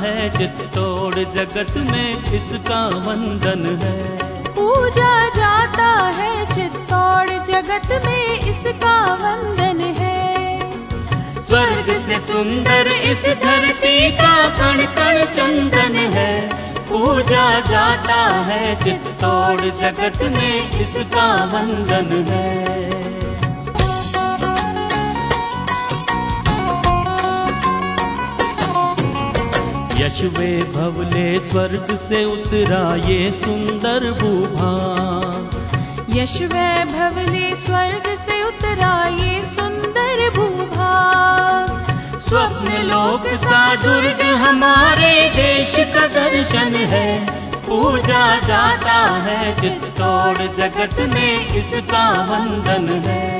है चित्तौड़ जगत में इसका वंदन है। पूजा जाता है चित्तौड़ जगत में इसका वंदन है। स्वर्ग से सुंदर इस धरती का कण कण चंदन है। पूजा जाता है चित्तौड़ जगत में इसका वंदन है। यशवे भवले स्वर्ग से उतरा ये सुंदर भूभाग यशवे भवले स्वर्ग से उतरा ये सुंदर भूभाग स्वप्न लोक सा दुर्ग हमारे देश का दर्शन है। पूजा जाता है चित्तौड़ जगत में इसका वंदन है।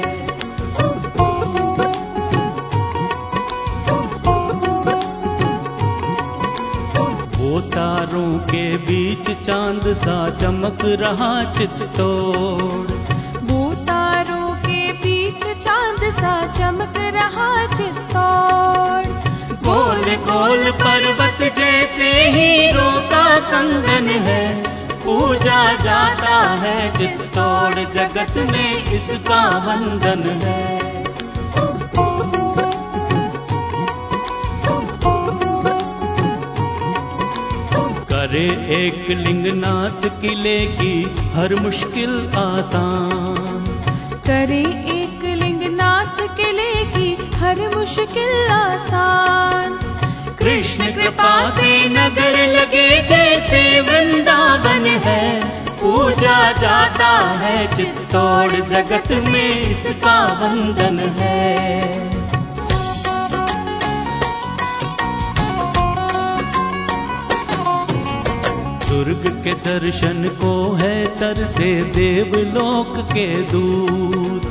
बीच चाँद सा चमक रहा चित्तौड़ भूतारों के बीच चाँद सा चमक रहा चित्तौड़ गोल गोल पर्वत जैसे हीरो का कंगन है पूजा जाता है चित्तौड़ जगत में इसका वंदन है। करे एक लिंगनाथ किले की हर मुश्किल आसान। करे एक लिंगनाथ किले की हर मुश्किल आसान। कृष्ण कृपा से नगर लगे जैसे वृंदावन है। पूजा जाता है चित्तौड़ जगत में इसका वंदन है। के दर्शन को है तरसे देवलोक के दूत।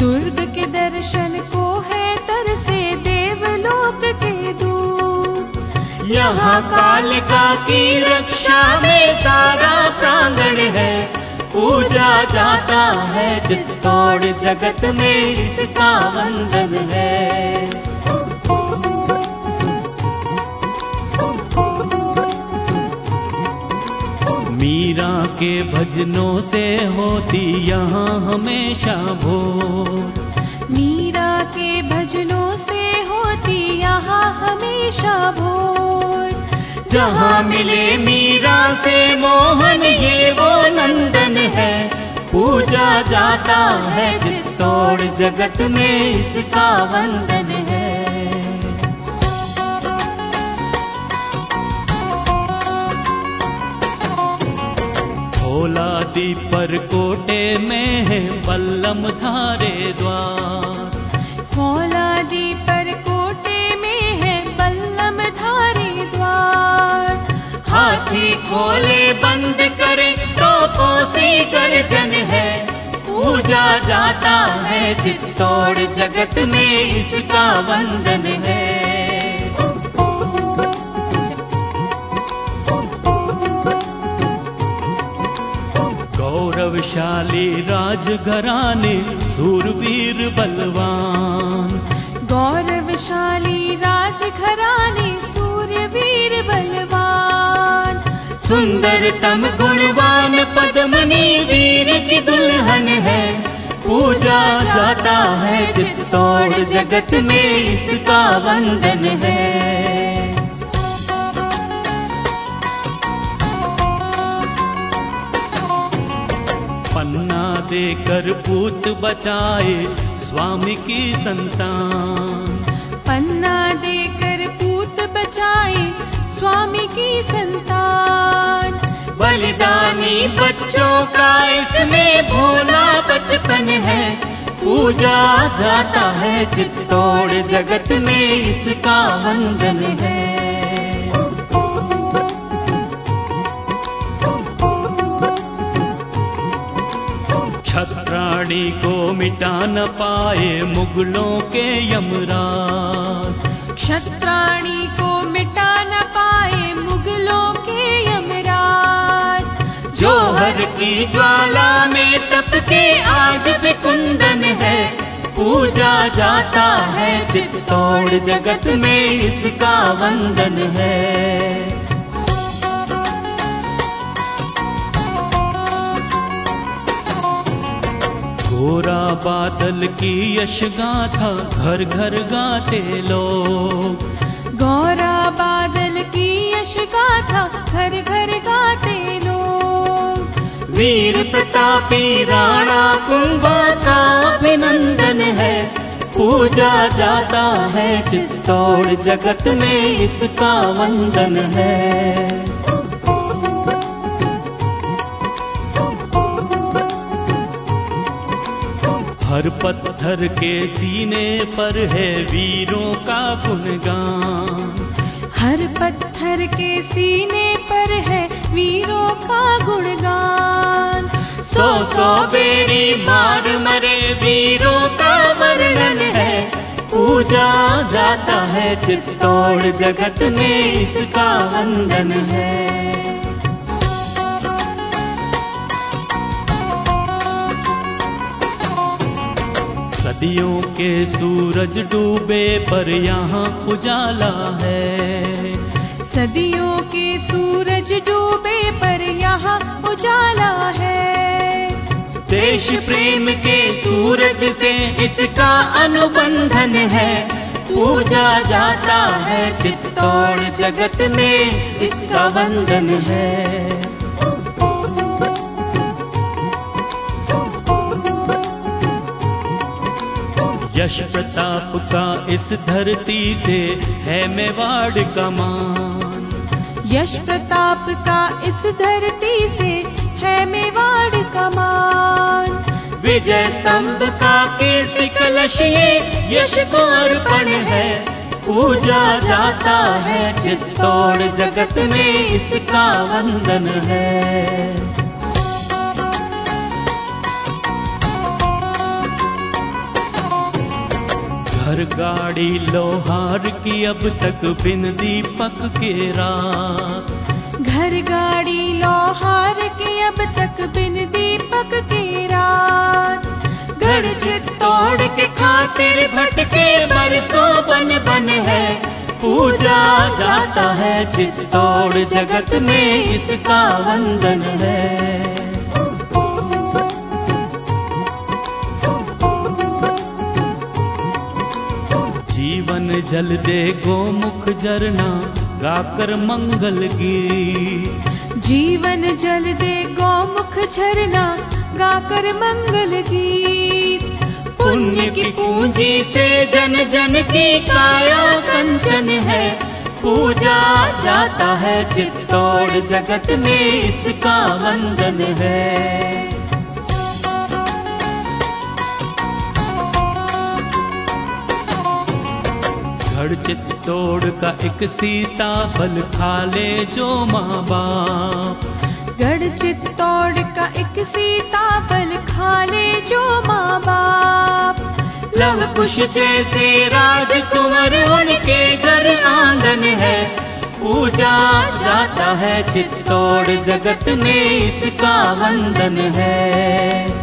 दुर्ग के दर्शन को है तरसे देवलोक के दूत। यहाँ कालिका की रक्षा में सारा प्रांगण है। पूजा जाता है चित्तौड़ जगत में इसका वंदन है। के भजनों से होती यहाँ हमेशा भोर मीरा के भजनों से होती यहाँ हमेशा भोर जहाँ मिले मीरा से मोहन ये वो नंदन है। पूजा जाता है चित्तौड़ जगत में इसका वंदन है। दीपर कोटे में है पल्लम धारे द्वार। फौलादी पर कोटे में है बल्लम धारी द्वार। हाथी खोले बंद करे तो पोसी गर्जन है। पूजा जाता है चित्तौड़ जगत में इसका वंदन है। गौरवशाली राजघराने सूरवीर बलवान। गौरवशाली राजघराने सूर्यवीर बलवान। सुंदरतम गुणवान पद्मनी वीर की दुल्हन है। पूजा जाता है चित्तौड़ जगत में इसका वंदन है। देकर पूत बचाए स्वामी की संतान। पन्ना देकर पूत बचाए स्वामी की संतान। बलिदानी बच्चों का इसमें भोला बचपन है। पूजा जाता है, चित्तौड़ जगत में इसका वंदन है। मिटा न पाए मुगलों के यमराज। क्षत्राणी को मिटा न पाए मुगलों के यमराज। जोहर की ज्वाला में तपते आज भी कुंदन है। पूजा जाता है चित्तौड़ जगत में इसका वंदन है। गोरा बादल की यश गाथा घर घर गाते लोग। गौरा बादल की यश गाथा घर घर गाते लोग। वीर प्रतापी राणा कुंभा का अभिनंदन है। पूजा जाता है चित्तौड़ जगत में इसका वंदन है। हर पत्थर के सीने पर है वीरों का गुणगान। हर पत्थर के सीने पर है वीरों का गुणगान। सौ सौ बेरी मार मरे वीरों का वर्णन है। पूजा जाता है चित्तौड़ जगत में इसका वंदन है। सदियों के सूरज डूबे पर यहाँ उजाला है। सदियों के सूरज डूबे पर यहाँ उजाला है। देश प्रेम के सूरज से इसका अनुबंधन है। पूजा जाता है चित्तौड़ जगत में इसका वंदन है। यश प्रताप का इस धरती से है मेवाड़ का मान। यश प्रताप का इस धरती से है मेवाड़ का मान। विजय स्तंभ का कीर्ति कलश ये यश को अर्पण है। पूजा जाता है चित्तौड़ जगत में इसका वंदन है। घर गाड़ी लोहार की अब तक बिन दीपक के रात। घर गाड़ी लोहार की अब तक बिन दीपक के रात। गढ़ चित्तौड़ के खातिर भटके बरसों बन बन है। पूजा जाता है चित्तौड़ जगत में इसका वंदन है। जल दे गोमुख झरना, गाकर मंगल गीत। जीवन जल दे गौमुख झरना, गाकर मंगल गीत। पुण्य की पूंजी से जन जन की काया कंचन है। पूजा जाता है चित्तौड़ जगत में, इसका वंदन है। चित्तौड़ का एक सीता फल खा ले जो माँ बाप। गढ़ चित्तौड़ का एक सीता सीताफल खा ले जो माँ बाप। लव कुश जैसे राजकुमार उनके घर आँगन है। पूजा जाता है चित्तौड़ जगत में इसका वंदन है।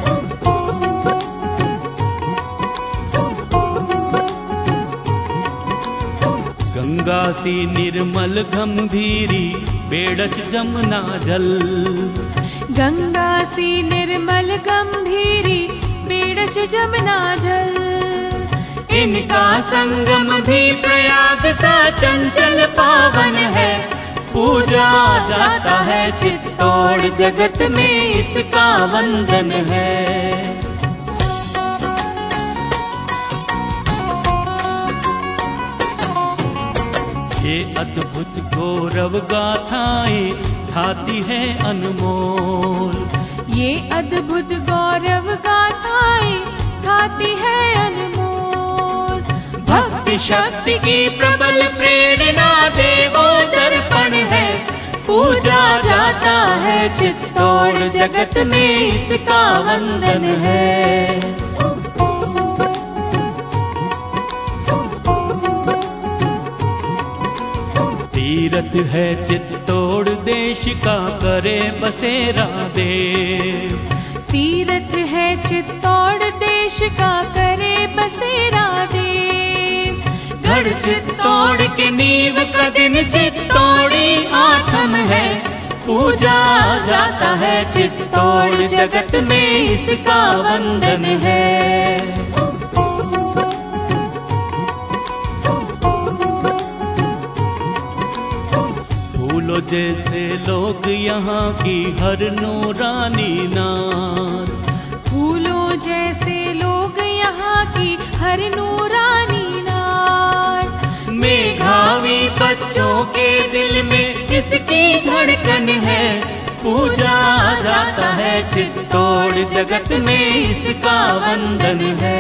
निर्मल गंभीरी बेड़च जमुना जल। गंगा सी निर्मल गंभीरी बेड़च जमुना जल। इनका संगम भी प्रयाग सा चंचल पावन है। पूजा जाता है चित्तौड़ जगत में इसका वंदन है अद्भुत गौरव गाथाएँ ढाती है अनमोल। ये अद्भुत गौरव गाथाएँ गाती है अनमोल। भक्ति शक्ति की प्रबल प्रेरणा देवो दर्पण है। पूजा जाता है चित्तौड़ जगत में इसका वंदन है। तीरथ है चित्तौड़ देश का करे बसेरा देव तीरथ है चित्तौड़ देश का करे, बसे गढ़ चित्तौड़ के नींव का दिन चित्तौड़ी आठम है, पूजा जाता है चित्तौड़ जगत में इसका वंदन है। जैसे लोग यहाँ की हर नूरानी नार। फूलों जैसे लोग यहाँ की हर नूरानी नार। मेघावी बच्चों के दिल में किसकी धड़कन है? पूजा जाता है चित्तौड़ जगत में इसका वंदन है।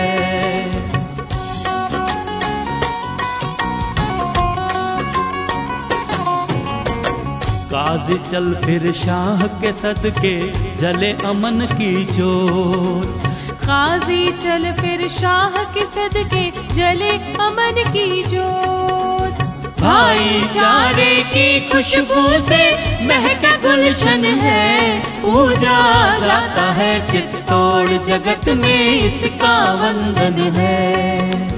काजी चल फिर शाह के सदके जले अमन की जोत काजी चल फिर शाह के सदके जले अमन की जोत भाईचारे की खुशबू से महक गुलशन है पूजा जाता है चित्तौड़ जगत में इसका वंदन है।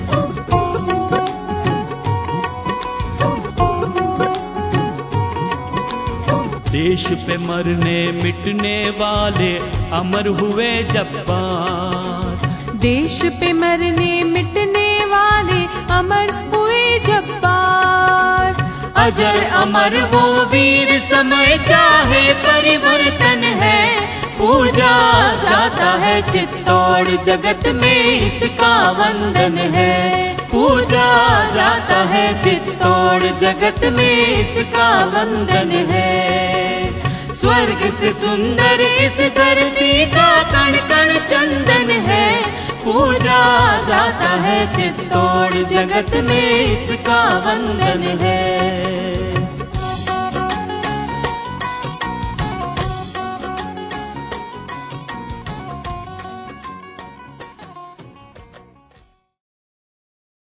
देश पे मरने, मिटने वाले अमर हुए जब्बार। देश पे मरने, मिटने वाले अमर हुए जब्बार। अजर अमर वो वीर समय चाहे, परिवर्तन है, पूजा जाता है चित्तौड़ जगत में, इसका वंदन है। पूजा जाता है चित्तौड़ जगत में, इसका वंदन है। स्वर्ग से सुंदर इस धरती का कण कण चंदन है। पूजा जाता है चित्तौड़ जगत में इसका वंदन है।